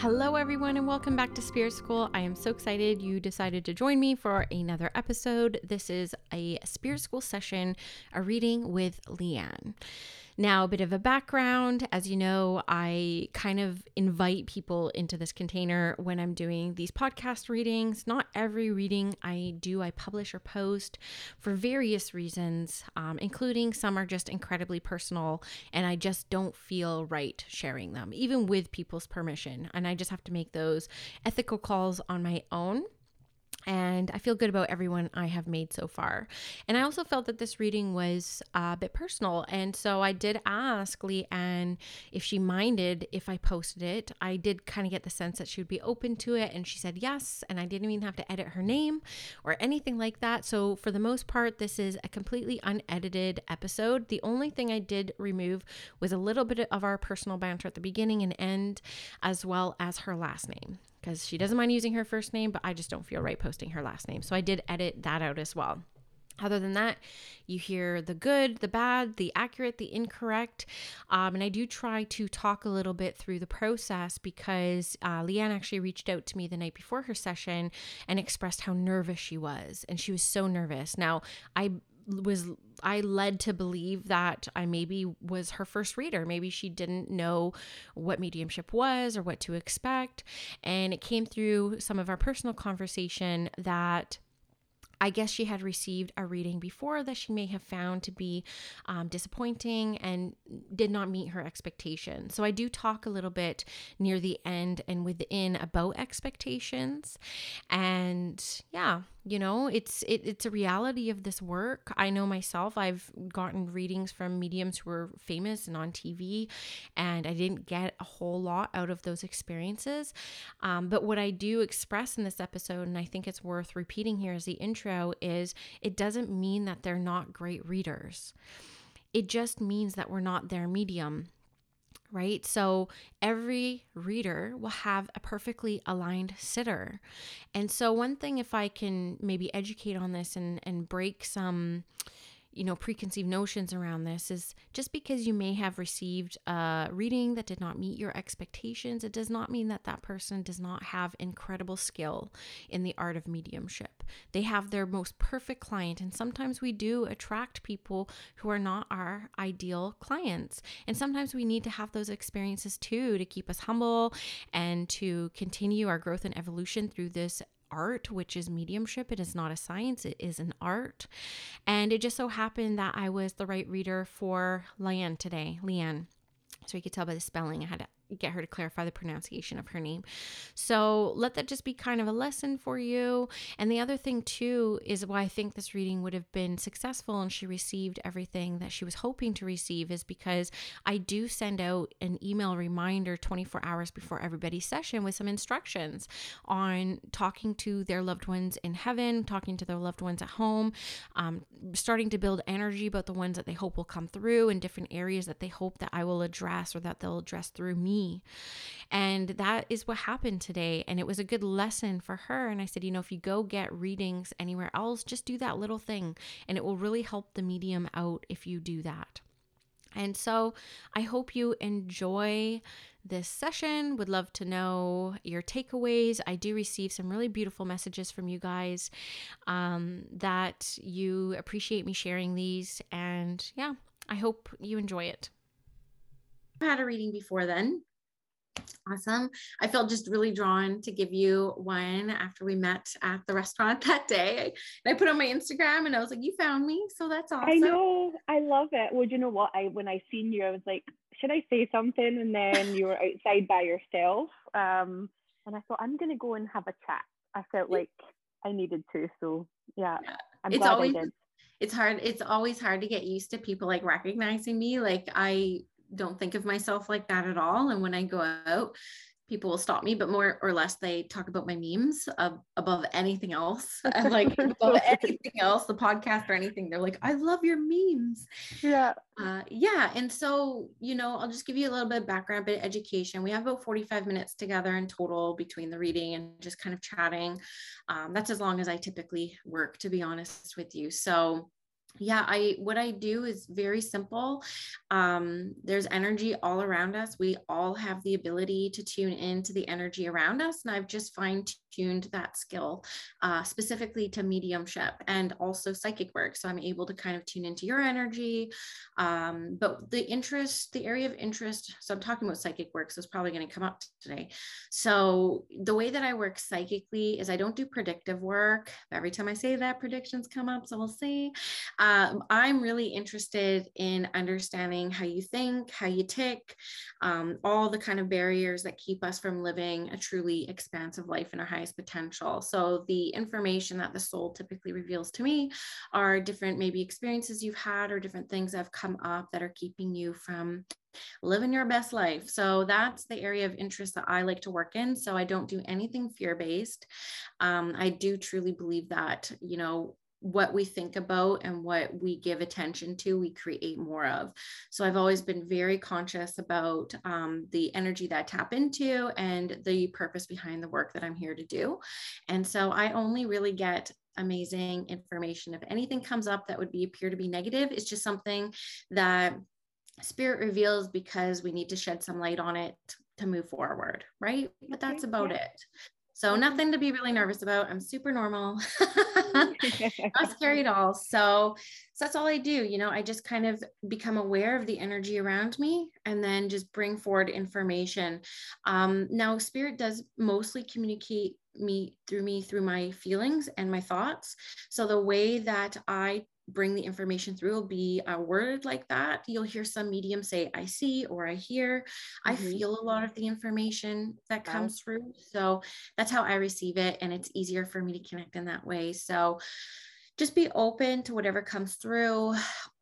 Hello, everyone, and welcome back to Spirit School. I am so excited you decided to join me for another episode. This is a Spirit School session, a reading with Lianne. Now, a bit of a background. As you know, I kind of invite people into this container when I'm doing these podcast readings. Not every reading I do, I publish or post for various reasons, um, including some are just incredibly personal and I just don't feel right sharing them, even with people's permission. And I just have to make those ethical calls on my own and I feel good about everyone I have made so far. And I also felt that this reading was uh, a bit personal. And so I did ask Lianne if she minded if I posted it. I did kind of get the sense that she would be open to it. And she said yes. And I didn't even have to edit her name or anything like that. So for the most part, this is a completely unedited episode. The only thing I did remove was a little bit of our personal banter at the beginning and end, as well as her last name because she doesn't mind using her first name, but I just don't feel right posting her last name. So I did edit that out as well. Other than that, you hear the good, the bad, the accurate, the incorrect. Um, and I do try to talk a little bit through the process because uh, Lianne actually reached out to me the night before her session and expressed how nervous she was. And she was so nervous. Now, I was I led to believe that I maybe was her first reader. Maybe she didn't know what mediumship was or what to expect. And it came through some of our personal conversation that I guess she had received a reading before that she may have found to be um, disappointing and did not meet her expectations. So I do talk a little bit near the end and within about expectations. And yeah, you know it's it, it's a reality of this work. I know myself i've gotten readings from mediums who are famous and on tv and i didn't get a whole lot out of those experiences. Um, but what i do express in this episode and i think it's worth repeating here as the intro is it doesn't mean that they're not great readers. It just means that we're not their medium right? So every reader will have a perfectly aligned sitter. And so one thing if I can maybe educate on this and and break some you know, preconceived notions around this is just because you may have received a reading that did not meet your expectations, it does not mean that that person does not have incredible skill in the art of mediumship. They have their most perfect client, and sometimes we do attract people who are not our ideal clients. And sometimes we need to have those experiences too to keep us humble and to continue our growth and evolution through this art, which is mediumship. It is not a science, it is an art. And it just so happened that I was the right reader for Lianne today, Lianne. So you could tell by the spelling, I had get her to clarify the pronunciation of her name. So let that just be kind of a lesson for you. And the other thing, too, is why I think this reading would have been successful and she received everything that she was hoping to receive is because I do send out an email reminder 24 hours before everybody's session with some instructions on talking to their loved ones in heaven, talking to their loved ones at home, um, starting to build energy about the ones that they hope will come through in different areas that they hope that I will address or that they'll address through me and that is what happened today. And it was a good lesson for her. And I said, you know, if you go get readings anywhere else, just do that little thing. And it will really help the medium out if you do that. And so I hope you enjoy this session. Would love to know your takeaways. I do receive some really beautiful messages from you guys um, that you appreciate me sharing these. And yeah, I hope you enjoy it. I had a reading before then. Awesome. I felt just really drawn to give you one after we met at the restaurant that day. And I put on my Instagram and I was like, you found me. So that's awesome. I know. I love it. Well, you know what? I when I seen you, I was like, should I say something? And then you were outside by yourself. Um, and I thought, I'm gonna go and have a chat. I felt like I needed to. So yeah. I'm it's always it's hard. It's always hard to get used to people like recognizing me. Like I don't think of myself like that at all. And when I go out, people will stop me, but more or less they talk about my memes uh, above anything else. like above anything else, the podcast or anything. They're like, I love your memes. Yeah. Uh, yeah. And so, you know, I'll just give you a little bit of background, bit of education. We have about 45 minutes together in total between the reading and just kind of chatting. Um, that's as long as I typically work, to be honest with you. So yeah i what i do is very simple. Um, there's energy all around us. We all have the ability to tune into the energy around us and i've just fine tuned that skill uh, specifically to mediumship and also psychic work. So i'm able to kind of tune into your energy um, but the interest the area of interest so i'm talking about psychic work so it's probably going to come up today. So the way that i work psychically is i don't do predictive work. Every time i say that predictions come up so we'll see um, I'm really interested in understanding how you think, how you tick, um, all the kind of barriers that keep us from living a truly expansive life in our highest potential. So, the information that the soul typically reveals to me are different, maybe experiences you've had or different things that have come up that are keeping you from living your best life. So that's the area of interest that I like to work in. So I don't do anything fear based. Um, I do truly believe that, you know, what we think about and what we give attention to, we create more of. So I've always been very conscious about um, the energy that I tap into and the purpose behind the work that I'm here to do. And so I only really get amazing information. If anything comes up that would be appear to be negative, it's just something that spirit reveals because we need to shed some light on it to move forward, right? But that's about yeah. it. So nothing to be really nervous about. I'm super normal. Not scary at all. So, so that's all I do. You know, I just kind of become aware of the energy around me and then just bring forward information. Um, now, spirit does mostly communicate me through me through my feelings and my thoughts. So the way that I bring the information through will be a word like that. You'll hear some medium say, I see or I hear. Mm-hmm. I feel a lot of the information that comes wow. through. So that's how I receive it. And it's easier for me to connect in that way. So just be open to whatever comes through.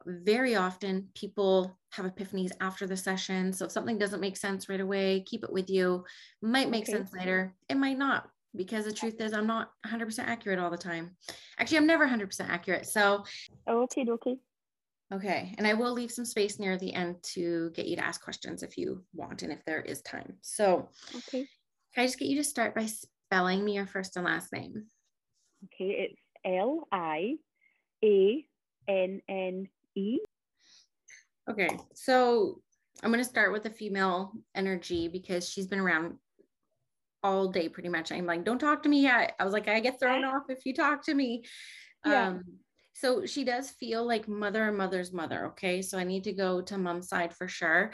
Very often, people have epiphanies after the session. So if something doesn't make sense right away, keep it with you. Might make okay. sense later. It might not because the truth is I'm not 100% accurate all the time. Actually, I'm never 100% accurate. So, okay, okay. Okay. And I will leave some space near the end to get you to ask questions if you want and if there is time. So, okay. Can I just get you to start by spelling me your first and last name? Okay. It's L I A N N E. Okay. So, I'm going to start with a female energy because she's been around all day pretty much. I'm like, don't talk to me yet. I was like, I get thrown off if you talk to me. Yeah. Um, so she does feel like mother and mother's mother. Okay. So I need to go to mom's side for sure.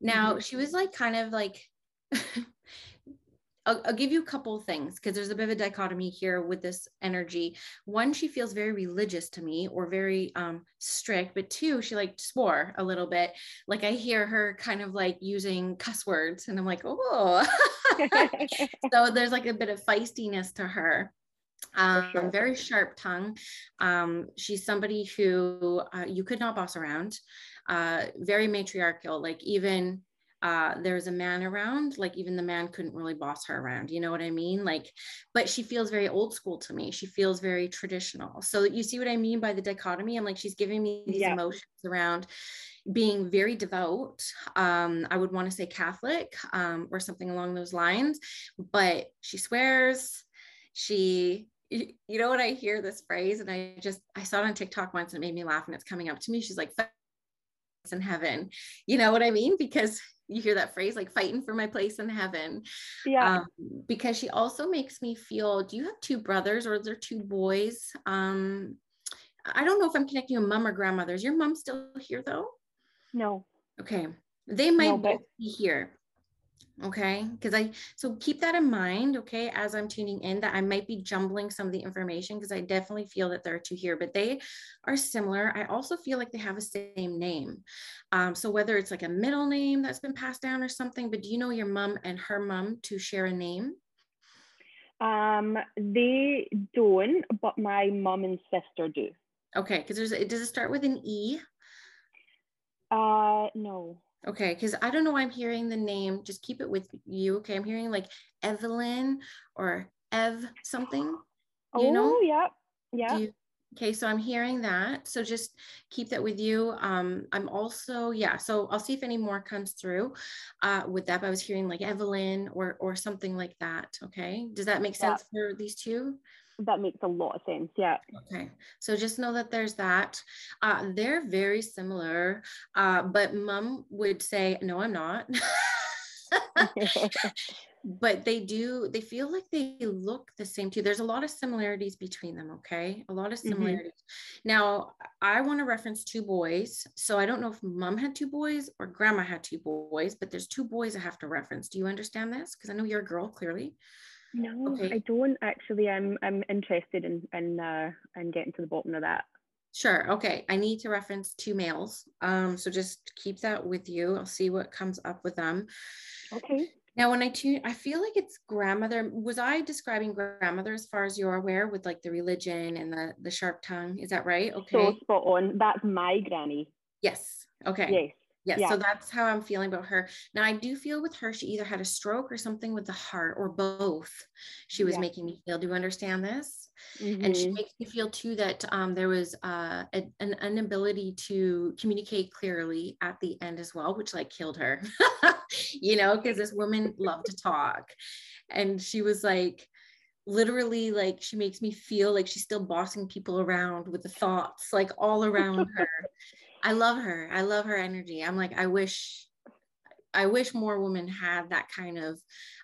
Now mm-hmm. she was like kind of like I'll, I'll, give you a couple things because there's a bit of a dichotomy here with this energy. One, she feels very religious to me or very um, strict, but two, she like swore a little bit. Like I hear her kind of like using cuss words, and I'm like, oh. so there's like a bit of feistiness to her. Um, sure. very sharp tongue. Um, she's somebody who uh, you could not boss around. Uh, very matriarchal. Like even uh, there's a man around, like even the man couldn't really boss her around. You know what I mean? Like, but she feels very old school to me. She feels very traditional. So you see what I mean by the dichotomy? I'm like, she's giving me these yeah. emotions around being very devout. Um, I would want to say Catholic um, or something along those lines, but she swears. She you know what I hear this phrase and I just I saw it on TikTok once and it made me laugh and it's coming up to me. She's like in heaven. You know what I mean? Because you hear that phrase like fighting for my place in heaven yeah. um, because she also makes me feel do you have two brothers or are there two boys? Um i don't know if i'm connecting with mom or grandmother is your mom still here though? No. Okay. They might no, but- be here okay because i so keep that in mind okay as i'm tuning in that i might be jumbling some of the information because i definitely feel that there are two here but they are similar. I also feel like they have a same name. Um, so whether it's like a middle name that's been passed down or something but do you know your mom and her mom to share a name? Um they don't but my mom and sister do. Okay because there's does it start with an e? Uh no Okay, because I don't know why I'm hearing the name. Just keep it with you. Okay, I'm hearing like Evelyn or Ev something. You oh, know? yeah, yeah. You, okay, so I'm hearing that. So just keep that with you. Um, I'm also yeah. So I'll see if any more comes through. Uh, with that, I was hearing like Evelyn or or something like that. Okay, does that make sense yeah. for these two? That makes a lot of sense. Yeah. Okay. So just know that there's that. Uh, they're very similar, uh, but mom would say, no, I'm not. but they do, they feel like they look the same too. There's a lot of similarities between them. Okay. A lot of mm-hmm. similarities. Mm-hmm. Now, I want to reference two boys. So I don't know if mom had two boys or grandma had two boys, but there's two boys I have to reference. Do you understand this? Because I know you're a girl, clearly. No, okay. I don't actually. I'm I'm interested in in uh in getting to the bottom of that. Sure. Okay. I need to reference two males. Um, so just keep that with you. I'll see what comes up with them. Okay. Now, when I tune, I feel like it's grandmother. Was I describing grandmother as far as you're aware with like the religion and the the sharp tongue? Is that right? Okay. So spot on. That's my granny. Yes. Okay. Yes. Yes, yeah. so that's how I'm feeling about her. Now, I do feel with her, she either had a stroke or something with the heart or both. She was yeah. making me feel. Do you understand this? Mm-hmm. And she mm-hmm. makes me feel too that um, there was uh, a, an inability to communicate clearly at the end as well, which like killed her, you know, because this woman loved to talk. And she was like, literally like she makes me feel like she's still bossing people around with the thoughts like all around her I love her. I love her energy. I'm like, I wish, I wish more women had that kind of,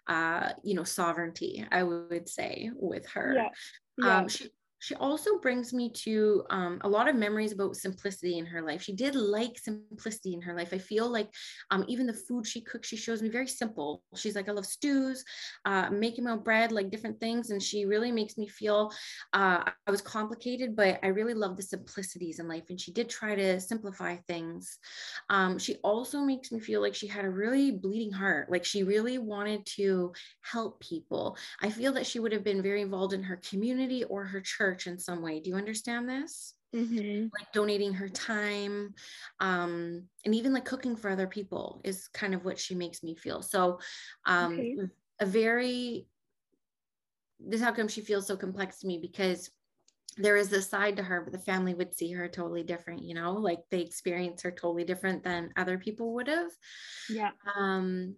uh, you know, sovereignty. I would say with her. Yeah. Yeah. Um, she she also brings me to um, a lot of memories about simplicity in her life. She did like simplicity in her life. I feel like um, even the food she cooks, she shows me very simple. She's like, I love stews, uh, making my own bread, like different things. And she really makes me feel uh, I was complicated, but I really love the simplicities in life. And she did try to simplify things. Um, she also makes me feel like she had a really bleeding heart. Like she really wanted to help people. I feel that she would have been very involved in her community or her church church in some way. Do you understand this? Mm-hmm. Like donating her time, um, and even like cooking for other people is kind of what she makes me feel. So, um, okay. a very this is how come she feels so complex to me because there is this side to her, but the family would see her totally different, you know, like they experience her totally different than other people would have. Yeah. Um,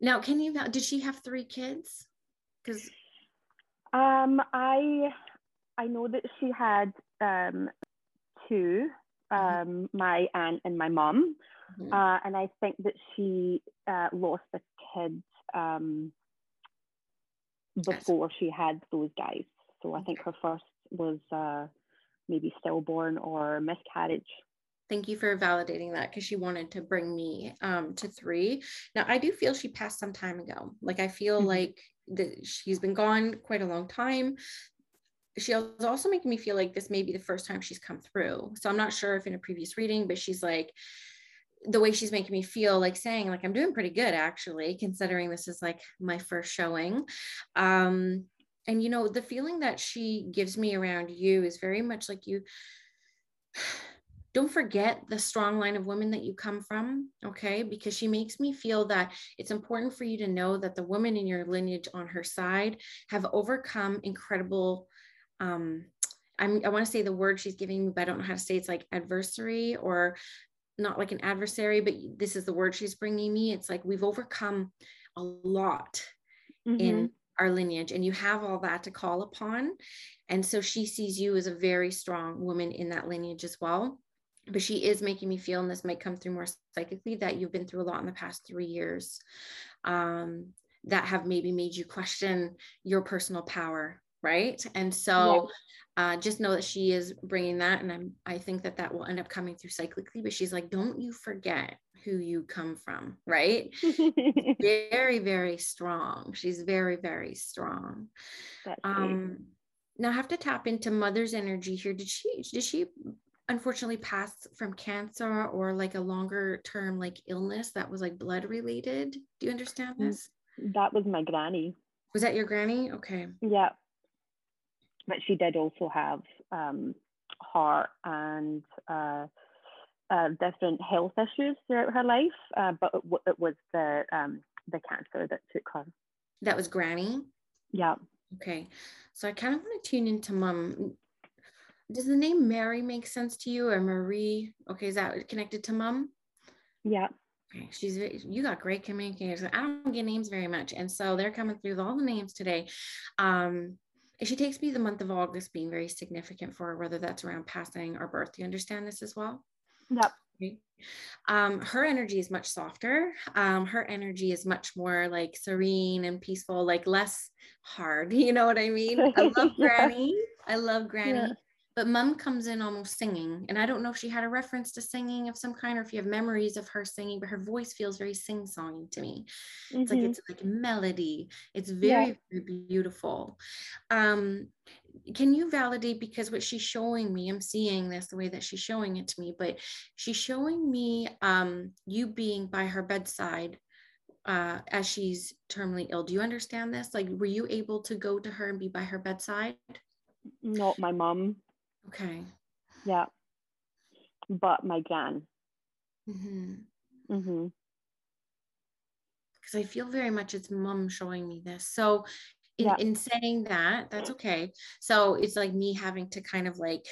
now, can you, did she have three kids? Because, um, I, I know that she had um, two, mm-hmm. um, my aunt and my mum, mm-hmm. uh, and I think that she uh, lost a kid um, before she had those guys. So I think her first was uh, maybe stillborn or miscarriage. Thank you for validating that because she wanted to bring me um, to three. Now, I do feel she passed some time ago. Like, I feel mm-hmm. like that she's been gone quite a long time she was also making me feel like this may be the first time she's come through. So I'm not sure if in a previous reading, but she's like, the way she's making me feel like saying like i'm doing pretty good actually considering this is like my first showing um and you know the feeling that she gives me around you is very much like you don't forget the strong line of women that you come from okay because she makes me feel that it's important for you to know that the women in your lineage on her side have overcome incredible um I'm, I want to say the word she's giving me, but I don't know how to say it's like adversary or not like an adversary, but this is the word she's bringing me. It's like we've overcome a lot mm-hmm. in our lineage, and you have all that to call upon. And so she sees you as a very strong woman in that lineage as well. But she is making me feel, and this might come through more psychically, that you've been through a lot in the past three years um, that have maybe made you question your personal power right? And so yeah. uh, just know that she is bringing that and i'm i think that that will end up coming through psychically but she's like don't you forget who you come from right? Very very strong. She's very very strong. Um now i have to tap into mother's energy here. Did she did she unfortunately pass from cancer or like a longer term like illness that was like blood related? Do you understand mm, this? that was my granny. Was that your granny? Okay. Yeah but she did also have um, heart and uh, uh, different health issues throughout her life, uh, but it, w- it was the um, the cancer that took her. That was Granny. Yeah. Okay, so I kind of want to tune into Mom. Does the name Mary make sense to you, or Marie? Okay, is that connected to Mom? Yeah. Okay, she's you got great communicators. I don't get names very much, and so they're coming through with all the names today. Um, she takes me the month of August being very significant for her, whether that's around passing or birth. Do you understand this as well? Yep. Okay. Um, her energy is much softer. Um, her energy is much more like serene and peaceful, like less hard. You know what I mean? I love Yeah. Granny. I love Granny. Yeah. But mom comes in almost singing. And I don't know if she had a reference to singing of some kind or if you have memories of her singing, but her voice feels very sing songy to me. It's like Mhm. it's like melody. It's Yeah. very, very beautiful. Um, can you validate because what she's showing me, I'm seeing this the way that she's showing it to me, but she's showing me um you being by her bedside uh as she's terminally ill. Do you understand this? Like were you able to go to her and be by her bedside? Not my mum. Okay. Yeah. But my gran. hmm hmm because I feel very much it's mom showing me this. So in, Yeah. in saying that, that's okay. So it's like me having to kind of like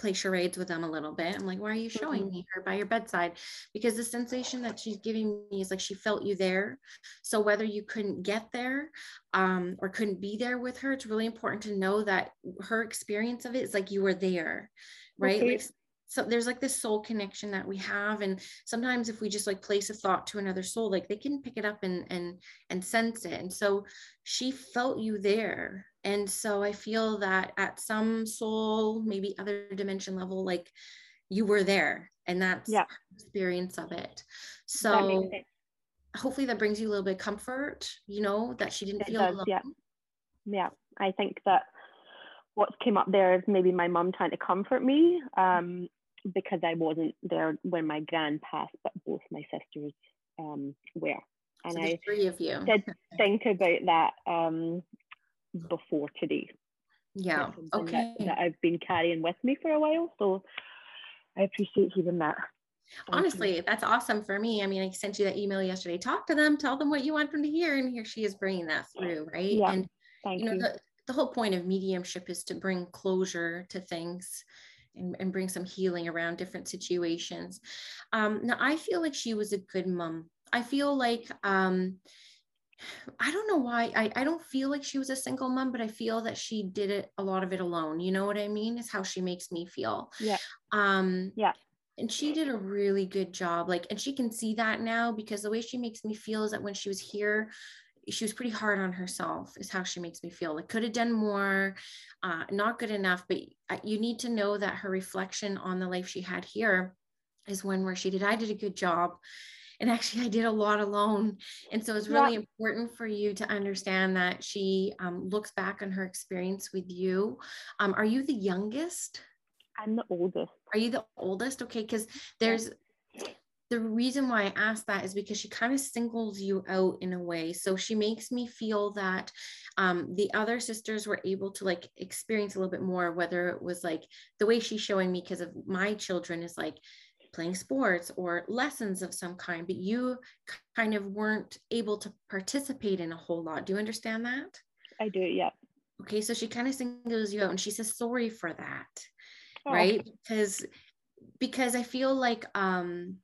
play charades with them a little bit. I'm like, why are you showing Mhm. me her by your bedside? Because the sensation that she's giving me is like she felt you there. So whether you couldn't get there um, or couldn't be there with her, it's really important to know that her experience of it is like you were there, right? Okay. Like so there's like this soul connection that we have and sometimes if we just like place a thought to another soul like they can pick it up and and and sense it and so she felt you there and so i feel that at some soul maybe other dimension level like you were there and that's Yeah. experience of it so sense. hopefully that brings you a little bit of comfort you know that she didn't It feel does, alone yeah. Yeah. I think that what came up there is maybe my mum trying to comfort me um, because I wasn't there when my gran passed, but both my sisters um, were. And so I three of you did think about that um, before today. yeah okay That, that I've been carrying with me for a while. So I appreciate hearing that. Thank you. honestly that's awesome for me i mean i sent you that email yesterday talk to them tell them what you want them to hear and here she is bringing that through right Yeah, and Thank you know you. the, the whole point of mediumship is to bring closure to things and, and bring some healing around different situations um now i feel like she was a good mom i feel like um I don't know why I, I don't feel like she was a single mom, but I feel that she did it a lot of it alone. You know what I mean? Is how she makes me feel. Yeah. Um Yeah. and she did a really good job. Like, and she can see that now because the way she makes me feel is that when she was here, she was pretty hard on herself, is how she makes me feel. Like, could have done more, uh, not good enough. But you need to know that her reflection on the life she had here is one where she did, I did a good job. And actually, I did a lot alone. And so it's Yeah. really important for you to understand that she um, looks back on her experience with you. Um, are you the youngest? I'm the oldest. Are you the oldest? Okay, because there's the reason why I asked that is because she kind of singles you out in a way. So she makes me feel that um, the other sisters were able to like experience a little bit more, whether it was like the way she's showing me because of my children is like playing sports or lessons of some kind, but you kind of weren't able to participate in a whole lot. Do you understand that? I do, yeah. Okay, so she kind of singles you out and she says sorry for that Oh, right because because i feel like um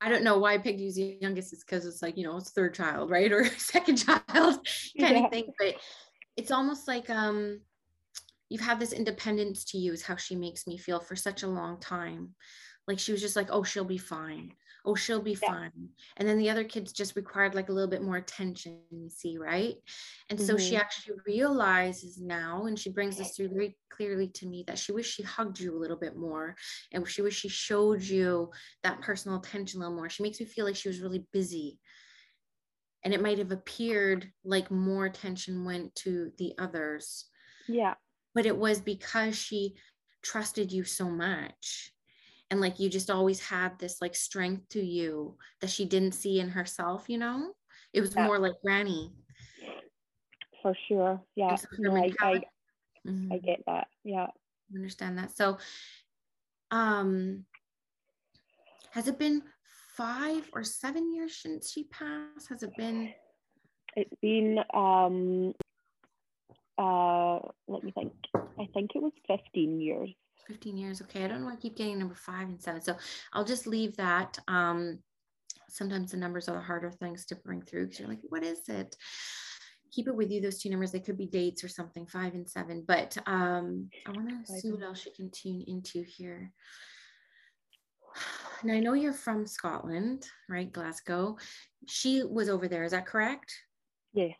i don't know why i picked you as the youngest is because it's like you know it's third child right or second child kind Yeah. of thing but it's almost like um you've had this independence to you is how she makes me feel for such a long time like she was just like oh she'll be fine. Oh she'll be Yeah. fine. And then the other kids just required like a little bit more attention you see right? And so she Mhm. actually realizes now and she brings this through very clearly to me that she wished she hugged you a little bit more and she wished she showed you that personal attention a little more. She makes me feel like she was really busy. And it might have appeared like more attention went to the others. Yeah. but it was because she trusted you so much and like you just always had this like strength to you that she didn't see in herself you know it was Yeah. more like granny For sure. Yeah. No, I, I, mentality- I get that. Yeah. understand that so um has it been five or seven years since she passed? Has it been? It's been um uh let me think. I think it was 15 years. 15 years. Okay. I don't know. I keep getting number five and seven. So I'll just leave that. Um sometimes the numbers are the harder things to bring through because you're like, what is it? Keep it with you, those two numbers. They could be dates or something, five and seven. But um I want to see what else you can tune into here. And I know you're from Scotland, right? Glasgow. She was over there, is that correct? Yes.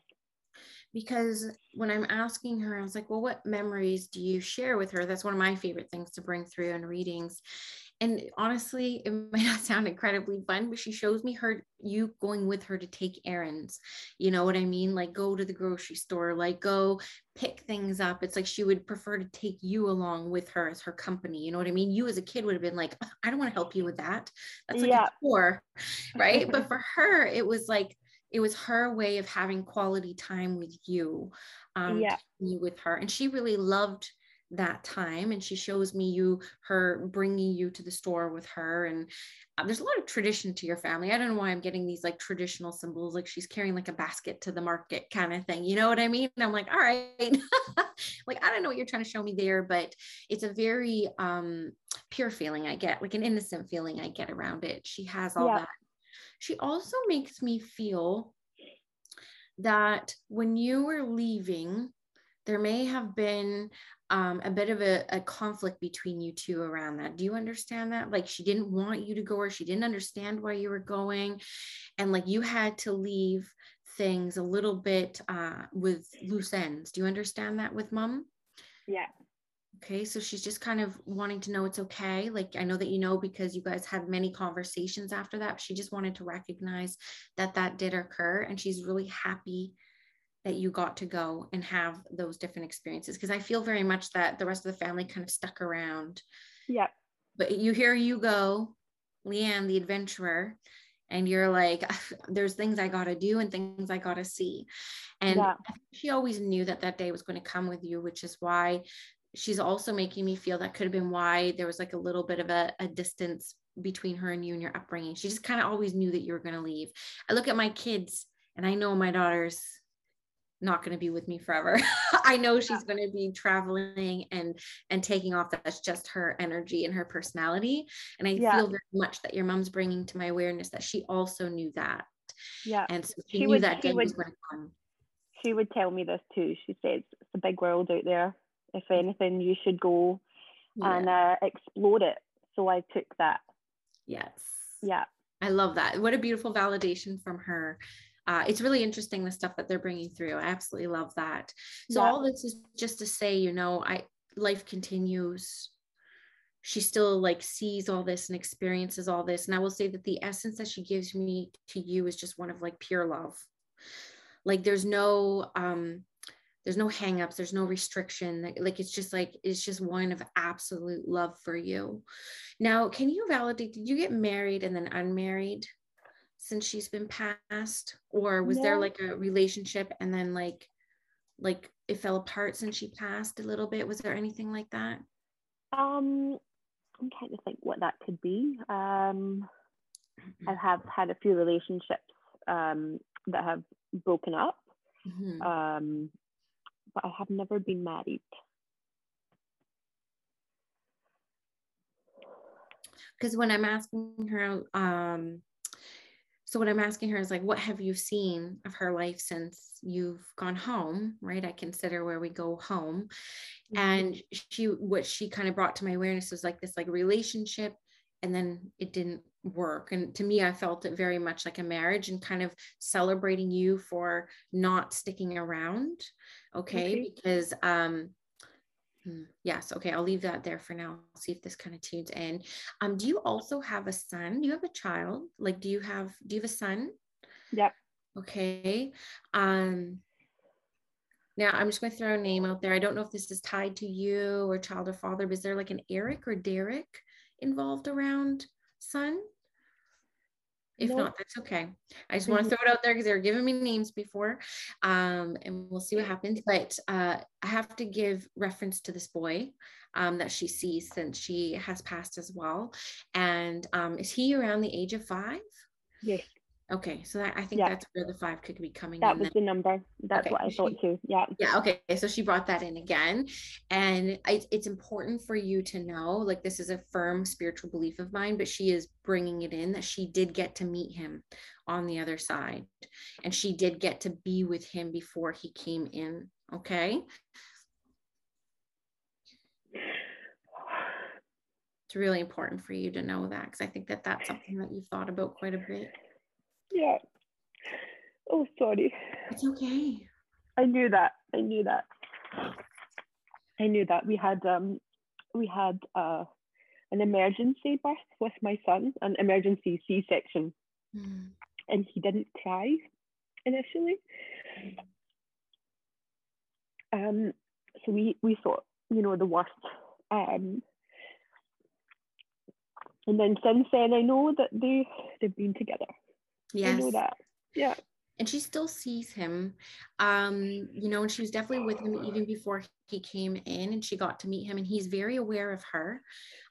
Because when I'm asking her, I was like, well, what memories do you share with her? That's one of my favorite things to bring through in readings. And honestly it might not sound incredibly fun but she shows me her you going with her to take errands. You know what i mean? Like go to the grocery store like go pick things up. It's like she would prefer to take you along with her as her company. You know what i mean? You as a kid would have been like i don't want to help you with that. That's like yeah. a chore right? But for her it was like it was her way of having quality time with you um yeah. with her. And she really loved that time and she shows me you her bringing you to the store with her. And uh, there's a lot of tradition to your family. I don't know why i'm getting these like traditional symbols like she's carrying like a basket to the market kind of thing. You know what i mean? And i'm like all right. Like i don't know what you're trying to show me there but it's a very um pure feeling i get like an innocent feeling i get around it. She has all yeah. that she also makes me feel that when you were leaving there may have been um, a bit of a, a, conflict between you two around that. Do you understand that? Like she didn't want you to go or she didn't understand why you were going. And like you had to leave things a little bit uh, with loose ends. Do you understand that with mom? Yeah. Okay, so she's just kind of wanting to know it's okay. Like I know that you know because you guys had many conversations after that. She just wanted to recognize that that did occur and she's really happy that you got to go and have those different experiences because i feel very much that the rest of the family kind of stuck around yeah but you hear you go lianne the adventurer and you're like there's things i got to do and things i got to see and yeah. she always knew that that day was going to come with you which is why she's also making me feel that could have been why there was like a little bit of a, a distance between her and you and your upbringing she just kind of always knew that you were going to leave i look at my kids and i know my daughters not going to be with me forever. I know she's going to be traveling and and taking off. That's just her energy and her personality. And I yeah. feel very much that your mom's bringing to my awareness that she also knew that. Yeah. And so she, she knew would, that day would, was going to come. She would tell me this too. She says it's a big world out there. If anything, you should go yeah. and uh, explore it. So I took that. Yes. Yeah. I love that. What a beautiful validation from her uh, it's really interesting the stuff that they're bringing through. I absolutely love that. So yeah. all this is just to say, you know, I life continues. She still like sees all this and experiences all this. And I will say that the essence that she gives me to you is just one of like pure love. Like there's no um there's no hangups, there's no restriction. Like it's just like it's just one of absolute love for you. Now, can you validate? Did you get married and then unmarried? since she's been passed or was no. there like a relationship and then like like it fell apart since she passed a little bit was there anything like that um i'm trying to think what that could be um i have had a few relationships um that have broken up mm-hmm. um but i have never been married. Because when i'm asking her um so what i'm asking her is like what have you seen of her life since you've gone home right? I consider where we go home. Mm-hmm. and she what she kind of brought to my awareness was like this like relationship and then it didn't work. And to me i felt it very much like a marriage and kind of celebrating you for not sticking around okay, okay. because um Hmm, yes. Okay. I'll leave that there for now. I'll see if this kind of tunes in. Um, do you also have a son? Do you have a child? Like, do you have, do you have a son? Yep. Okay. Um, now I'm just going to throw a name out there. I don't know if this is tied to you or child or father, but is there like an Eric or Derek involved around son? If No. not, that's okay. I just want to throw it out there because they were giving me names before, um, and we'll see what happens. But uh, I have to give reference to this boy um, that she sees since she has passed as well. And um, is he around the age of five? Yes, Okay, so that, I think Yeah. that's where the five could be coming that was then. the number. That's Okay, what I thought too. Yeah. Yeah, okay. So she brought that in again. And it's important for you to know like, this is a firm spiritual belief of mine, but she is bringing it in that she did get to meet him on the other side. And she did get to be with him before he came in. Okay. It's really important for you to know that because I think that that's something that you've thought about quite a bit. Yeah. Oh, sorry. It's okay. I knew that. I knew that. I knew that. We had um we had uh an emergency birth with my son, an emergency C section, Mm, and he didn't cry initially. Um so we we thought, you know, the worst. Um and then since then I know that they they've been together. Yes. I know that. Yeah. and she still sees him um you know and she was definitely with him even before he came in and she got to meet him and he's very aware of her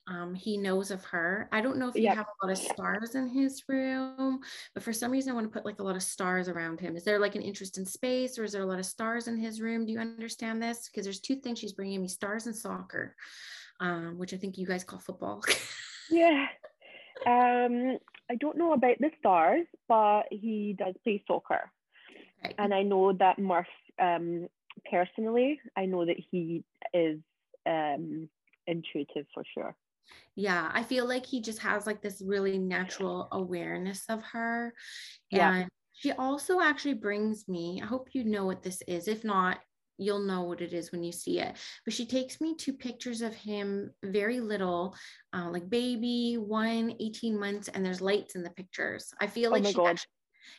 um he knows of her i don't know if you Yep. have a lot of stars in his room but for some reason i want to put like a lot of stars around him is there like an interest in space or is there a lot of stars in his room do you understand this because there's two things she's bringing me stars and soccer um which i think you guys call football Yeah. Um, I don't know about the stars, but he does play soccer. Okay. And I know that Murph, um, personally, I know that he is um, intuitive for sure. Yeah, I feel like he just has like this really natural awareness of her. Yeah. And she also actually brings me, I hope you know what this is. If not, you'll know what it is when you see it. But she takes me to pictures of him very little, uh, like baby, one, 18 months, and there's lights in the pictures. I feel Oh like my she actually-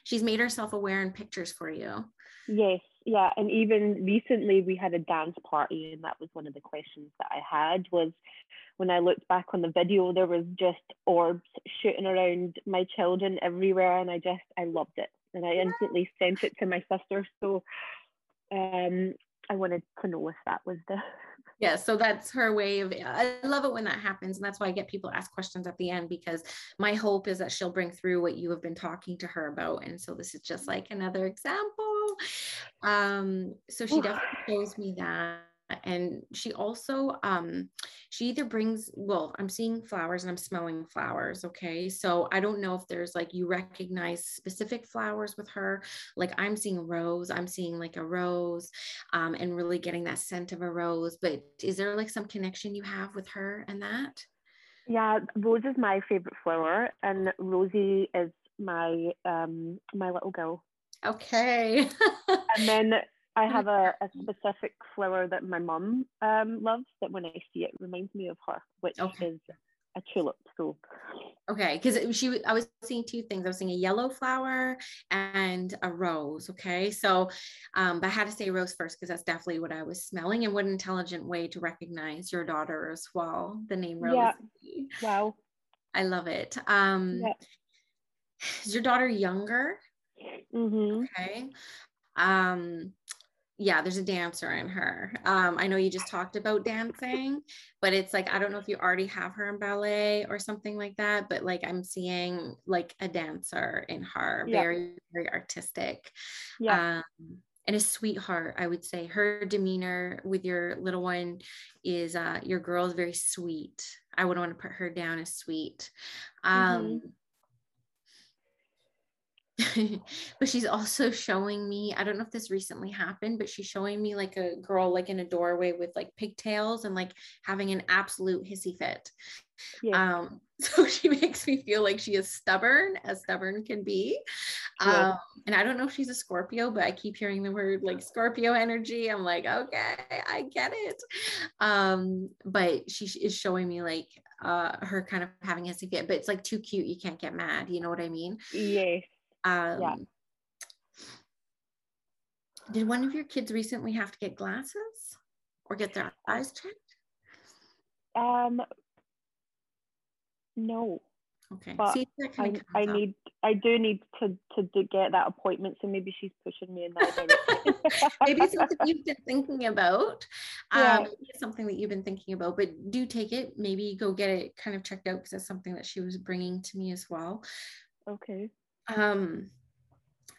she's made herself aware in pictures for you. Yes, yeah. And even recently we had a dance party and that was one of the questions that I had was when I looked back on the video, there was just orbs shooting around my children everywhere and I just, I loved it. And I instantly sent it to my sister. So um, I wanted to know if that was the, Yeah, so that's her way of I love it when that happens. And that's why I get people ask questions at the end because my hope is that she'll bring through what you have been talking to her about. And so this is just like another example. Um, so she definitely shows me that. And she also um she either brings well, I'm seeing flowers and I'm smelling flowers. Okay. So I don't know if there's like you recognize specific flowers with her. Like I'm seeing a rose, I'm seeing like a rose um, and really getting that scent of a rose. But is there like some connection you have with her and that? yeah, Rose is my favorite flower and Rosie is my, um, my little girl. Okay. And then I have a, a specific flower that my mum um, loves that when I see it reminds me of her, which Okay. is a tulip. So okay, because she, I was seeing two things. I was seeing a yellow flower and a rose. Okay, so, um, but I had to say rose first because that's definitely what I was smelling, and what an intelligent way to recognize your daughter as well. The name Rose. Yeah. wow. I love it. Um, Yeah. is your daughter younger? hmm Okay. Um, yeah, there's a dancer in her. Um, I know you just talked about dancing, but it's like I don't know if you already have her in ballet or something like that, but like I'm seeing like a dancer in her, Yeah. very, very artistic. Yeah. Um, and a sweetheart, I would say. Her demeanor with your little one is uh your girl is very sweet. I would want to put her down as sweet. Um but she's also showing me i don't know if this recently happened but she's showing me like a girl like in a doorway with like pigtails and like having an absolute hissy fit yeah. um so she makes me feel like she is stubborn as stubborn can be Yeah. um and i don't know if she's a scorpio but i keep hearing the word like scorpio energy i'm like okay i get it um but she is showing me like uh her kind of having a hissy fit but it's like too cute you can't get mad you know what i mean yes. Um, Did one of your kids recently have to get glasses or get their eyes checked? Um. No. Okay. But See, that I, I up. need I do need to to do, get that appointment. So maybe she's pushing me in that direction. maybe it's something you've been thinking about. Yeah. Um, maybe something that you've been thinking about, but do take it. Maybe go get it kind of checked out because that's something that she was bringing to me as well. okay. Um,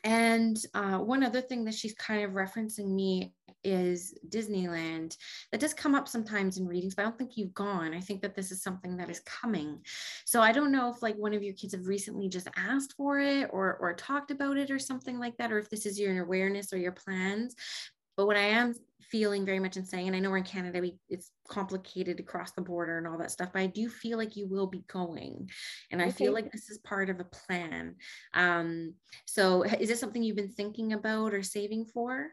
and uh, one other thing that she's kind of referencing me is Disneyland. That does come up sometimes in readings, but I don't think you've gone. I think that this is something that is coming. So I don't know if like one of your kids have recently just asked for it or or talked about it or something like that, or if this is your awareness or your plans. But what I am feeling very much and saying, and I know we're in Canada, we it's complicated across the border and all that stuff, but I do feel like you will be going. And I feel like this is part of a plan. Um, so is this something you've been thinking about or saving for?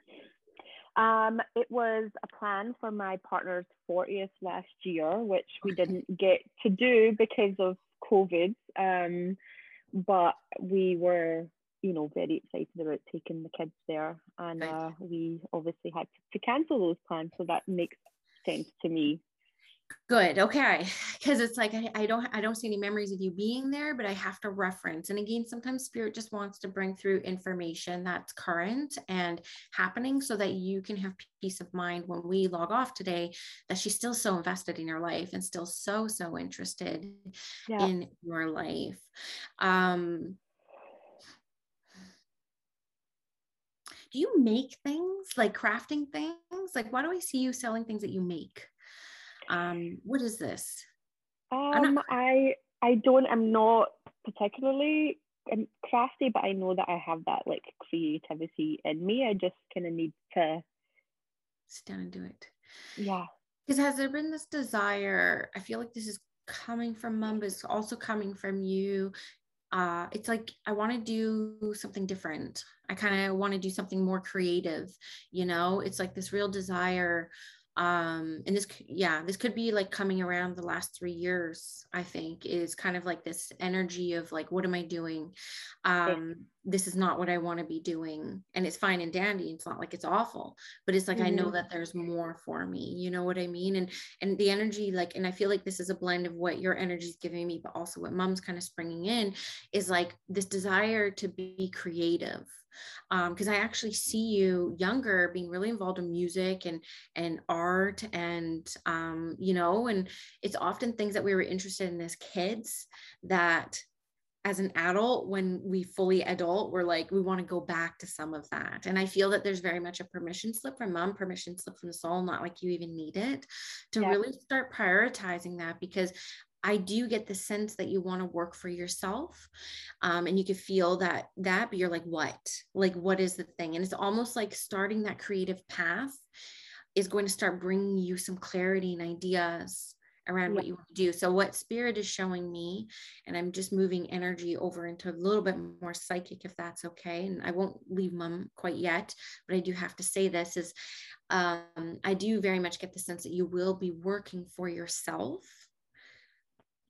Um, it was a plan for my partner's 40th last year, which we didn't get to do because of COVID. Um, but we were, you know, very excited about taking the kids there, and uh, we obviously had to cancel those plans. So that makes sense to me. Good. Okay. Because it's like I, I don't I don't see any memories of you being there, but I have to reference. And again, sometimes spirit just wants to bring through information that's current and happening so that you can have peace of mind when we log off today that she's still so invested in your life and still so, so interested Yeah. in your life. Um do you make things like crafting things? Like why do I see you selling things that you make? Um, what is this? not Um, I I don't. I'm not particularly um, crafty, but I know that I have that like creativity in me. I just kind of need to, Sit down and do it. yeah, Because has there been this desire? I feel like this is coming from mom, but it's also coming from you. Uh, it's like I want to do something different. I kind of want to do something more creative. You know, it's like this real desire. Um, and this, yeah, this could be like coming around the last three years. I think is kind of like this energy of like, what am I doing? Um, this is not what I want to be doing, and it's fine and dandy. It's not like it's awful, but it's like I know Mhm. that there's more for me. You know what I mean? And and the energy like and i feel like this is a blend of what your energy is giving me but also what mom's kind of springing in is like this desire to be creative because i actually see you younger being really involved in music and and art and um, you know and it's often things that we were interested in as kids that as an adult when we fully adult we're like we want to go back to some of that and i feel that there's very much a permission slip from mom permission slip from the soul not like you even need it to Yeah. really start prioritizing that because I do get the sense that you want to work for yourself. Um, and you can feel that that, but you're like, what? Like, what is the thing? And it's almost like starting that creative path is going to start bringing you some clarity and ideas around what you want to do. So what spirit is showing me, and I'm just moving energy over into a little bit more psychic, if that's okay. And I won't leave mom quite yet, but I do have to say this is um, I do very much get the sense that you will be working for yourself,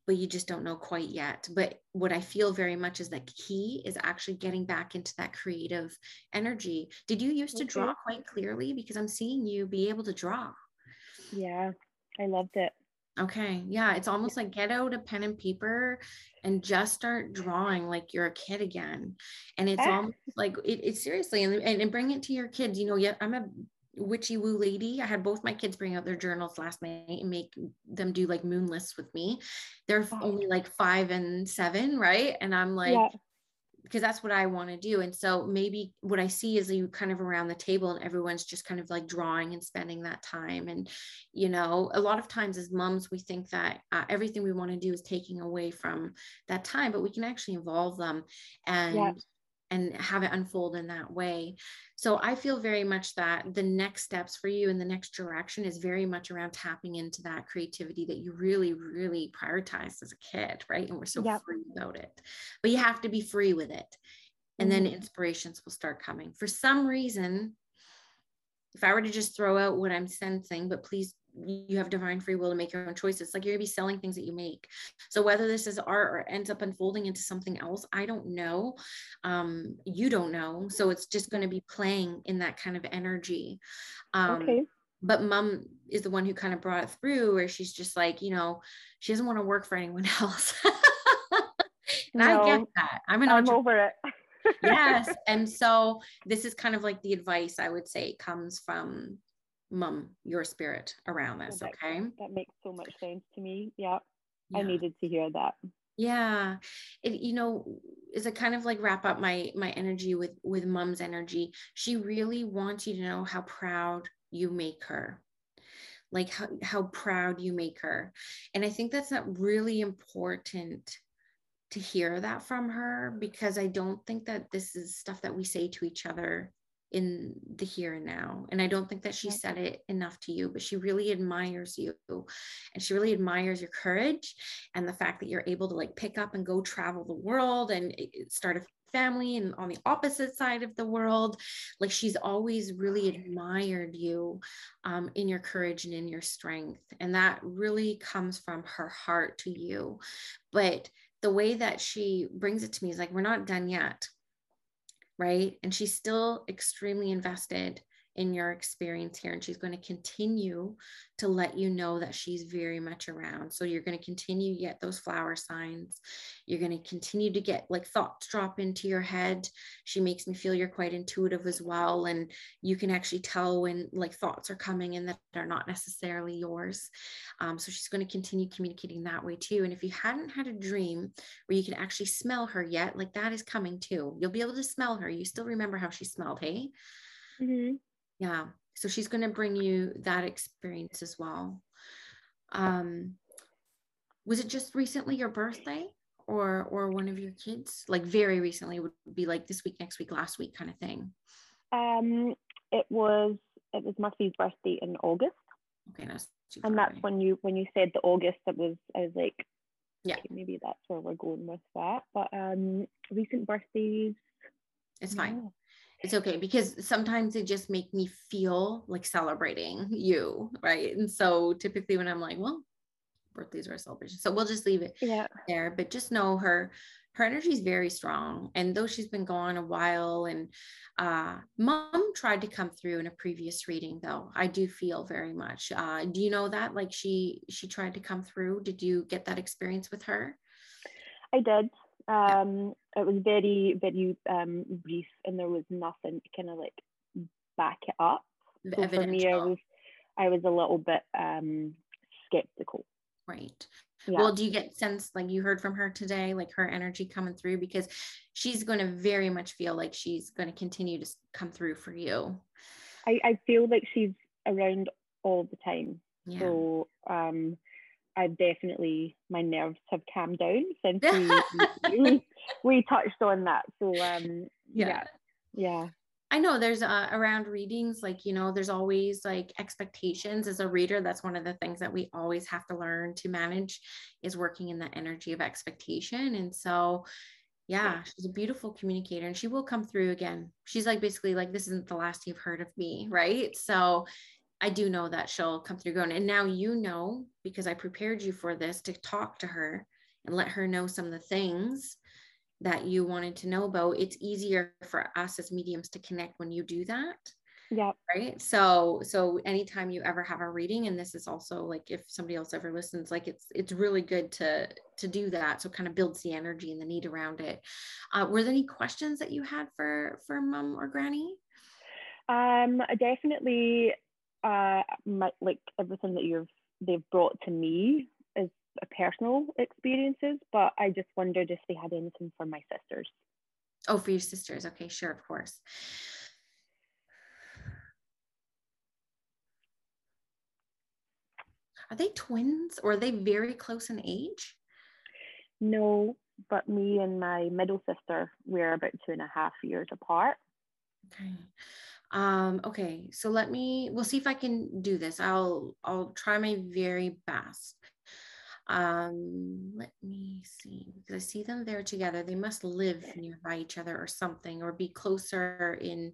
but you just don't know quite yet. But what I feel very much is that key is actually getting back into that creative energy. Did you used to draw quite clearly? Because I'm seeing you be able to draw. yeah. I loved it. Okay. Yeah. It's almost like get out a pen and paper and just start drawing like you're a kid again. And it's Ah. almost like it, it's seriously and, and, and bring it to your kids. You know, yeah, I'm a witchy woo lady. I had both my kids bring out their journals last night and make them do like moon lists with me. They're only like five and seven, right? And I'm like, yeah. because that's what I want to do. And so maybe what I see is you kind of around the table and everyone's just kind of like drawing and spending that time. And, you know, a lot of times as moms, we think that uh, everything we want to do is taking away from that time, but we can actually involve them and. And have it unfold in that way. So I feel very much that the next steps for you in the next direction is very much around tapping into that creativity that you really, really prioritized as a kid, right? And we're so Yeah. free about it but you have to be free with it and then Mhm. inspirations will start coming for some reason if i were to just throw out what i'm sensing but please you have divine free will to make your own choices like you're going to be selling things that you make so whether this is art or ends up unfolding into something else i don't know um, you don't know so it's just going to be playing in that kind of energy um, okay. but mom is the one who kind of brought it through where she's just like you know she doesn't want to work for anyone else And I get that. I'm an I'm over it. yes. And so this is kind of like the advice I would say comes from mum, your spirit around this. that- Okay. that makes so much sense to me. Yeah, I needed to hear that. yeah it you know is it kind of like wrap up my my energy with with mom's energy she really wants you to know how proud you make her like how, how proud you make her and i think that's not really important to hear that from her because i don't think that this is stuff that we say to each other in the here and now and i don't think that she said it enough to you but she really admires you and she really admires your courage and the fact that you're able to like pick up and go travel the world and i- i- start a family and on the opposite side of the world. Like she's always really admired you um, in your courage and in your strength and that really comes from her heart to you. But the way that she brings it to me is like we're not done yet right? And she's still extremely invested in your experience here and she's going to continue to let you know that she's very much around. So you're going to continue to get those flower signs. You're going to continue to get like thoughts drop into your head. She makes me feel you're quite intuitive as well and you can actually tell when like thoughts are coming in that are not necessarily yours. Um, so she's going to continue communicating that way too. And if you hadn't had a dream where you can actually smell her yet like that is coming too. You'll be able to smell her. You still remember how she smelled hey? Mhm. Yeah so she's going to bring you that experience as well um was it just recently your birthday or or one of your kids like very recently would be like this week next week last week kind of thing Um, it was it was Murphy's birthday in August, okay that's and that's away. when you when you said the August, it was I was like, Yeah. okay, maybe that's where we're going with that. But um, recent birthdays, it's fine no. It's okay because sometimes it just make me feel like celebrating you right? And so typically when i'm like well birthdays are a celebration so we'll just leave it Yeah, there but just know her her energy is very strong and though she's been gone a while and uh mom tried to come through in a previous reading though i do feel very much uh do you know that? Like she she tried to come through? Did you get that experience with her? I did. Um, it was very very um brief, and there was nothing to kind of like back it up. The So for me, I was I was a little bit um skeptical. right Yeah. well do you get sense like you heard from her today like her energy coming through because she's going to very much feel like she's going to continue to come through for you I, I feel like she's around all the time. yeah So um, I definitely my nerves have calmed down since we we, we touched on that. So um, yeah, yeah, I know there's uh, around readings, like, you know, there's always like expectations as a reader. That's one of the things that we always have to learn to manage is working in the energy of expectation. And so, yeah, she's a beautiful communicator and she will come through again. She's like, basically, like, this isn't the last you've heard of me. Right. So, I do know that she'll come through going. And now you know, because I prepared you for this to talk to her and let her know some of the things that you wanted to know about, it's easier for us as mediums to connect when you do that. yeah, Right. So, so anytime you ever have a reading, and this is also like if somebody else ever listens, like it's it's really good to to do that. So it kind of builds the energy and the need around it. Uh, were there any questions that you had for for mom or granny? um, definitely uh, my, like everything that you've they've brought to me is a personal experiences, but I just wondered if they had anything for my sisters. Oh, for your sisters. Okay, sure, of course. Are they twins or are they very close in age? No, but me and my middle sister, we're about two and a half years apart. Okay. Um, okay, so let me we'll see if I can do this. I'll I'll try my very best. Um, let me see because I see them there together. They must live nearby each other or something, or be closer in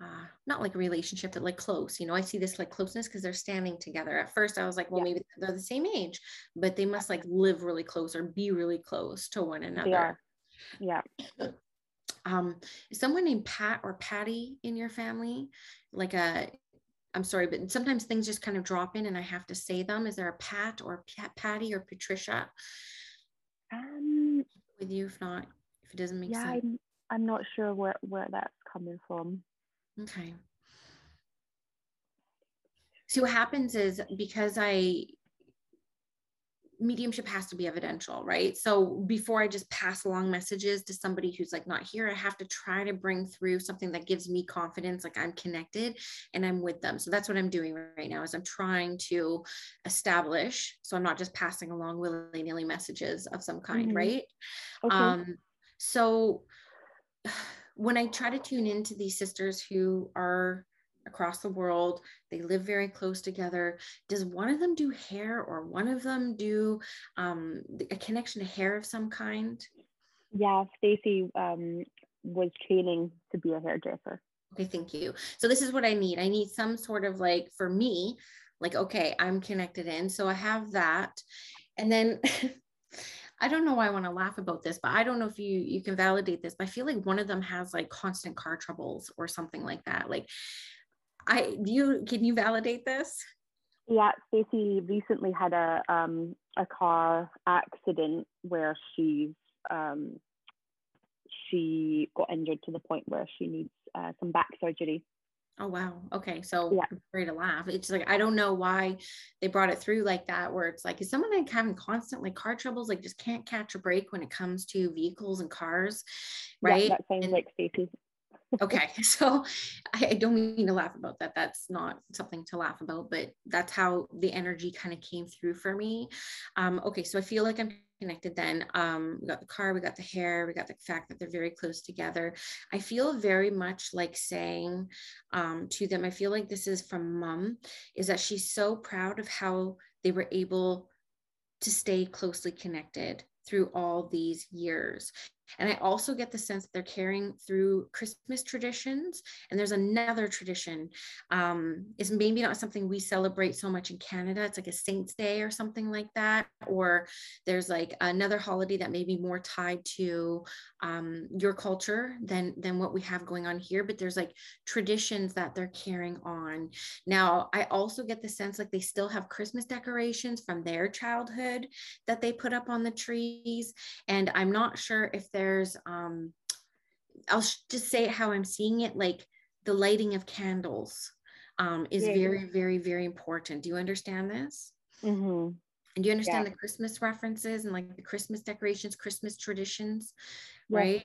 uh not like a relationship, but like close. You know, I see this like closeness because they're standing together. At first I was like, well, Yeah. maybe they're the same age, but they must like live really close or be really close to one another are. Yeah. um is someone named pat or patty in your family like a i'm sorry but sometimes things just kind of drop in and i have to say them is there a pat or pat, patty or patricia Um, with you if not, if it doesn't make yeah, sense. I'm, I'm not sure where, where that's coming from. Okay. So what happens is because I mediumship has to be evidential, right? So before I just pass along messages to somebody who's like not here, I have to try to bring through something that gives me confidence, like I'm connected and I'm with them. So that's what I'm doing right now is I'm trying to establish. So I'm not just passing along willy-nilly messages of some kind, Mhm. right? Okay. Um, so when I try to tune into these sisters who are across the world, they live very close together. Does one of them do hair or one of them do um, a connection to hair of some kind? yeah, Stacy um, was training to be a hairdresser. Okay, thank you. So this is what I need. I need some sort of like for me, like okay, I'm connected in. So I have that. And then I don't know why I want to laugh about this, but I don't know if you you can validate this. But I feel like one of them has like constant car troubles or something like that. Like I do you can you validate this? Yeah, Stacey recently had a um, a car accident where she's um, she got injured to the point where she needs uh, some back surgery. Oh wow. Okay. So Yeah. I'm afraid to laugh. It's like I don't know why they brought it through like that, where it's like is someone like having constant like car troubles, like just can't catch a break when it comes to vehicles and cars, right? Yeah, that sounds And- like Stacey. Okay so I, I don't mean to laugh about that that's not something to laugh about but that's how the energy kind of came through for me. Um okay so i feel like i'm connected then um we got the car we got the hair we got the fact that they're very close together. I feel very much like saying um to them i feel like this is from mom is that she's so proud of how they were able to stay closely connected through all these years and I also get the sense that they're carrying through Christmas traditions. And there's another tradition. Um, is maybe not something we celebrate so much in Canada. It's like a Saint's Day or something like that. Or there's like another holiday that may be more tied to um, your culture than than what we have going on here. But there's like traditions that they're carrying on. Now, I also get the sense like they still have Christmas decorations from their childhood that they put up on the trees. And I'm not sure if there's, um, I'll just say it how I'm seeing it like the lighting of candles um, is Yeah. very, very, very important. Do you understand this? hmm And do you understand the Christmas references and like the Christmas decorations, Christmas traditions, Yeah. right?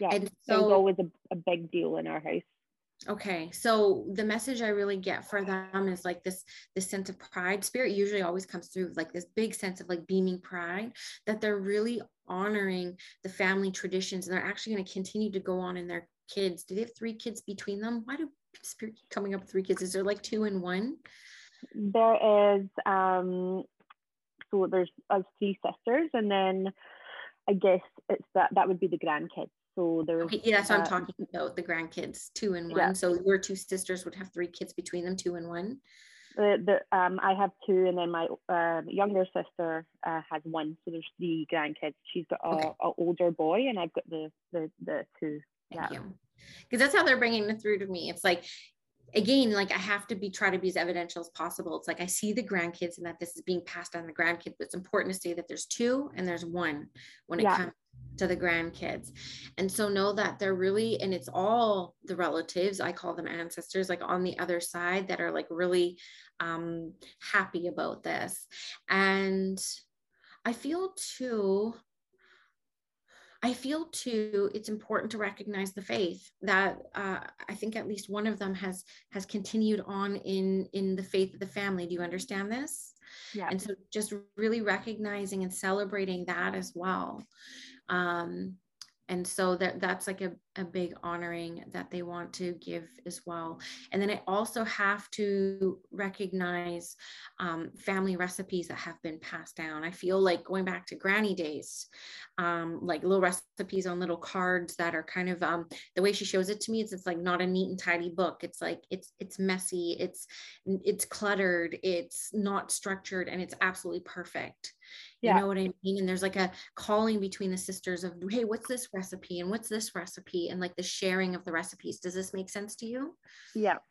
Yeah, And so- always a, a big deal in our house. Okay, so the message I really get for them is like this this sense of pride. Spirit usually always comes through like this big sense of like beaming pride that they're really honoring the family traditions and they're actually going to continue to go on in their kids. Do they have three kids between them? Why do Spirit keep coming up with three kids? Is there like two and one? There is um, so there's us three sisters, and then I guess it's that that would be the grandkids. So there's Okay, yeah, that's what I'm uh, talking about. The grandkids, two and one. Yeah. So your two sisters would have three kids between them, two and one. The, the um I have two, and then my uh, younger sister uh, has one. So there's three grandkids. She's got a, Okay. a older boy, and I've got the the the two. Thank Yeah. you. Because that's how they're bringing it through to me. It's like, again, like I have to be try to be as evidential as possible. It's like I see the grandkids and that this is being passed on the grandkids, but it's important to say that there's two and there's one when it Yeah. comes to the grandkids. And so know that they're really, and it's all the relatives, I call them ancestors, like on the other side that are like really um happy about this. And I feel too I feel too it's important to recognize the faith that uh, I think at least one of them has has continued on in in the faith of the family. Do you understand this? Yeah. And so just really recognizing and celebrating that as well. Um, and so that that's like a, a big honoring that they want to give as well. And then i also have to recognize um, family recipes that have been passed down. I feel like going back to granny days um, like little recipes on little cards that are kind of um, the way she shows it to me is it's like not a neat and tidy book. It's like it's it's messy. It's it's cluttered. It's not structured and it's absolutely perfect Yeah. you know what i mean and there's like a calling between the sisters of hey what's this recipe and what's this recipe and like the sharing of the recipes does this make sense to you Yeah. that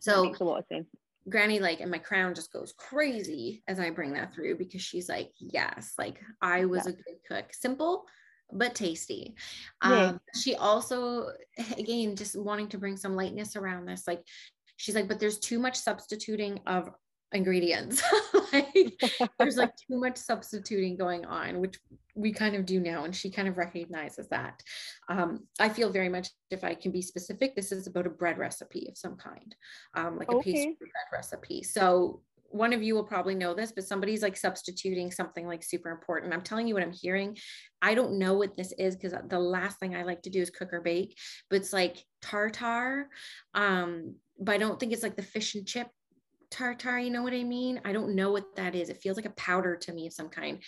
so makes a lot of sense. granny like and my crown just goes crazy as i bring that through because she's like yes like i was Yeah. a good cook simple but tasty. Yeah. Um, she also, again, just wanting to bring some lightness around this. Like, she's like, but there's too much substituting of ingredients. like, there's like too much substituting going on, which we kind of do now. And she kind of recognizes that. Um, I feel very much, if I can be specific, this is about a bread recipe of some kind, um, like a pastry bread recipe. So one of you will probably know this, but somebody's like substituting something like super important. I'm telling you what I'm hearing. I don't know what this is because the last thing I like to do is cook or bake, but it's like tartar. Um, but I don't think it's like the fish and chip tartar. You know what I mean? I don't know what that is. It feels like a powder to me of some kind.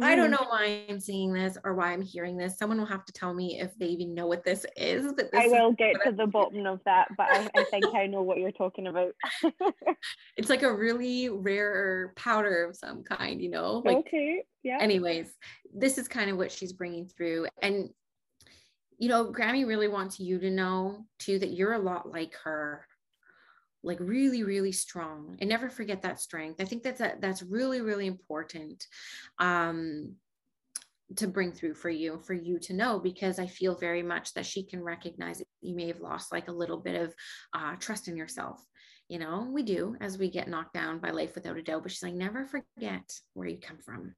I don't Mhm. know why I'm seeing this or why I'm hearing this. Someone will have to tell me if they even know what this is. But this I will get to I'm the bottom of that, but I, I think I know what you're talking about. it's like a really rare powder of some kind, you know? Like okay, yeah. anyways, this is kind of what she's bringing through. And, you know, Grammy really wants you to know too that you're a lot like her, like really, really strong. And never forget that strength. I think that's a, that's really, really important um, to bring through for you, for you to know, because I feel very much that she can recognize that you may have lost like a little bit of uh, trust in yourself. You know, we do as we get knocked down by life without a doubt. But she's like, never forget where you come from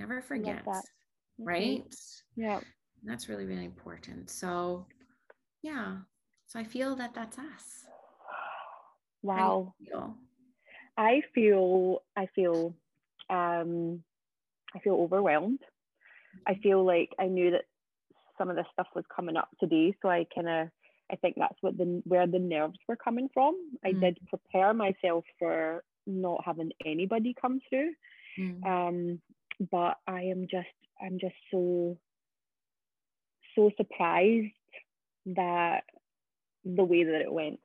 never forget. Mhm. right Yeah. that's really really important so yeah so i feel that that's us Wow. feel? I feel I feel um I feel overwhelmed. I feel like I knew that some of this stuff was coming up today, so I kind of I think that's what the where the nerves were coming from. I Mm. did prepare myself for not having anybody come through. Mm. Um, but I am just I'm just so so surprised that the way that it went.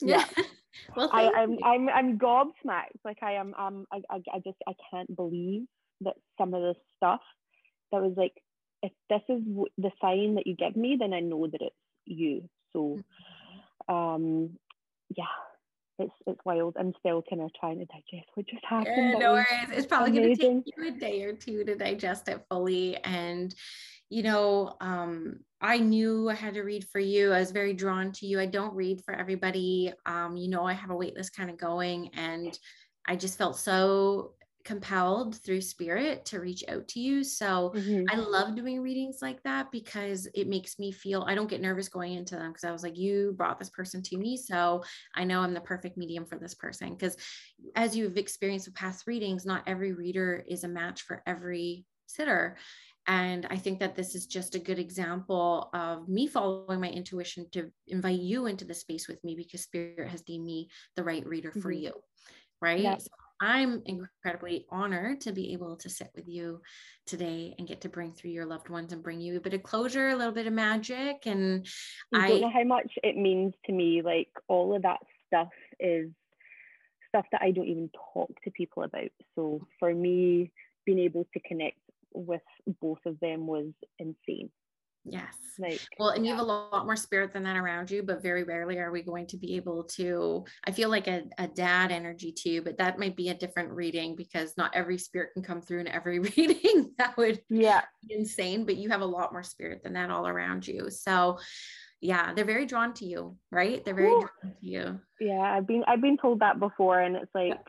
Yeah. Well I, thank I'm. I'm I'm gobsmacked. Like I am um I, I I just I can't believe that some of this stuff that was like if this is w- the sign that you give me, then I know that it's you. So um yeah, it's it's wild. I'm still kind of trying to digest what just happened. Yeah, no worries. It's probably going to take you a day or two to digest it fully. And, you know, um, I knew I had to read for you. I was very drawn to you. I don't read for everybody. Um, you know, I have a wait list kind of going, and I just felt so compelled through spirit to reach out to you. So Mhm. I love doing readings like that because it makes me feel I don't get nervous going into them because I was like, you brought this person to me. So I know I'm the perfect medium for this person. Because as you've experienced with past readings, not every reader is a match for every sitter. And I think that this is just a good example of me following my intuition to invite you into the space with me because spirit has deemed me the right reader for Mhm. you. Right. So I'm incredibly honored to be able to sit with you today and get to bring through your loved ones and bring you a bit of closure, a little bit of magic. And You I don't know how much it means to me. Like all of that stuff is stuff that I don't even talk to people about. So for me, being able to connect with both of them was insane. yes. Like Well, and you have a lot more spirit than that around you, but very rarely are we going to be able to. I feel like a, a dad energy too, but that might be a different reading because not every spirit can come through in every reading. that would yeah, be insane, but you have a lot more spirit than that all around you. So, yeah, they're very drawn to you, right? They're very Woo. drawn to you. yeah. I've been I've been told that before, and it's like,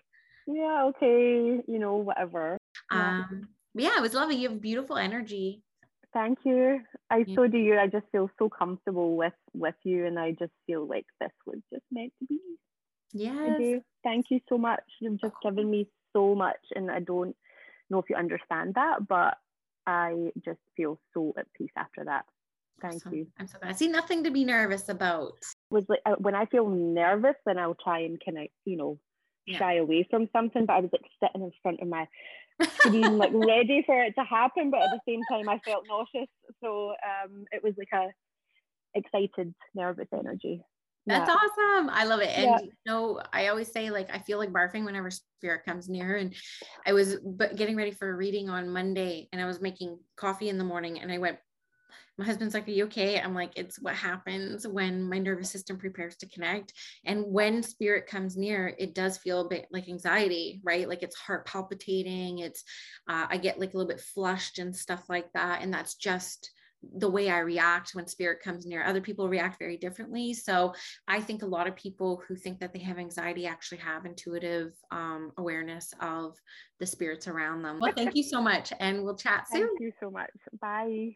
yeah, okay, you know, whatever. Um, yeah, it was lovely. You have beautiful energy. Thank you. I Yeah. so do you. I just feel so comfortable with with you, and I just feel like this was just meant to be. Do. Thank you so much. You've just given me so much, and I don't know if you understand that, but I just feel so at peace after that. Thank Awesome. you. I'm so glad. I see nothing to be nervous about. Was like uh, when I feel nervous, then I'll try and kind of you know Yeah. shy away from something. But I was like sitting in front of my screen, like ready for it to happen, but at the same time I felt nauseous. So um, it was like a excited, nervous energy. That's Yeah. awesome. I love it. And Yeah. you know, I always say like I feel like barfing whenever spirit comes near. And I was but getting ready for a reading on Monday and I was making coffee in the morning and I went my husband's like, Are you okay? I'm like, It's what happens when my nervous system prepares to connect. And when spirit comes near, it does feel a bit like anxiety, right? Like it's heart palpitating. It's, uh, I get like a little bit flushed and stuff like that. And that's just, the way I react when spirit comes near. Other people react very differently. So I think a lot of people who think that they have anxiety actually have intuitive um, awareness of the spirits around them. Well, thank you so much. And we'll chat soon. Thank you so much. Bye.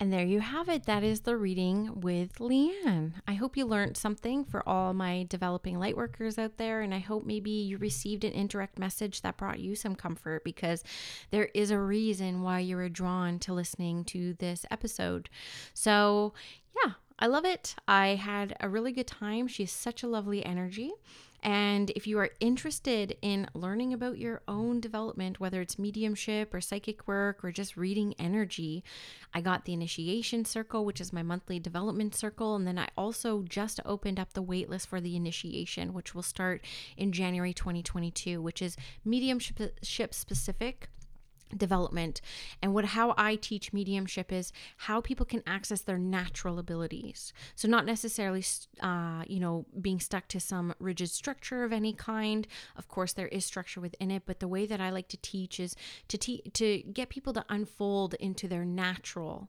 And there you have it. That is the reading with Lianne. I hope you learned something for all my developing light workers out there. And I hope maybe you received an indirect message that brought you some comfort because there is a reason why you were drawn to listening to this episode. So, yeah, I love it. I had a really good time. She has such a lovely energy. And if you are interested in learning about your own development, whether it's mediumship or psychic work or just reading energy, I got the initiation circle, which is my monthly development circle. And then I also just opened up the waitlist for the initiation, which will start in January 2022, which is mediumship specific development and what how I teach mediumship is how people can access their natural abilities. So not necessarily uh, you know being stuck to some rigid structure of any kind. Of course there is structure within it but the way that I like to teach is to te- to get people to unfold into their natural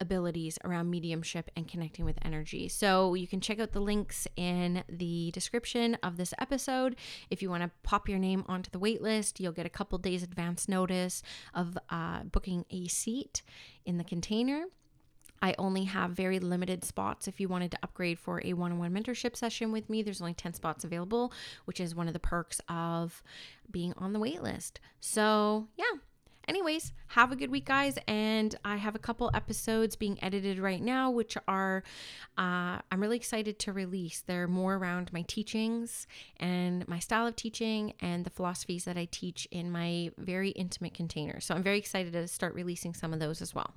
abilities around mediumship and connecting with energy. So you can check out the links in the description of this episode. If you want to pop your name onto the waitlist, you'll get a couple days advance notice of uh, booking a seat in the container. I only have very limited spots. If you wanted to upgrade for a one on one mentorship session with me, there's only 10 spots available, which is one of the perks of being on the waitlist. So, yeah, Anyways, have a good week, guys. And I have a couple episodes being edited right now, which are, uh, I'm really excited to release. They're more around my teachings and my style of teaching and the philosophies that I teach in my very intimate container. So I'm very excited to start releasing some of those as well.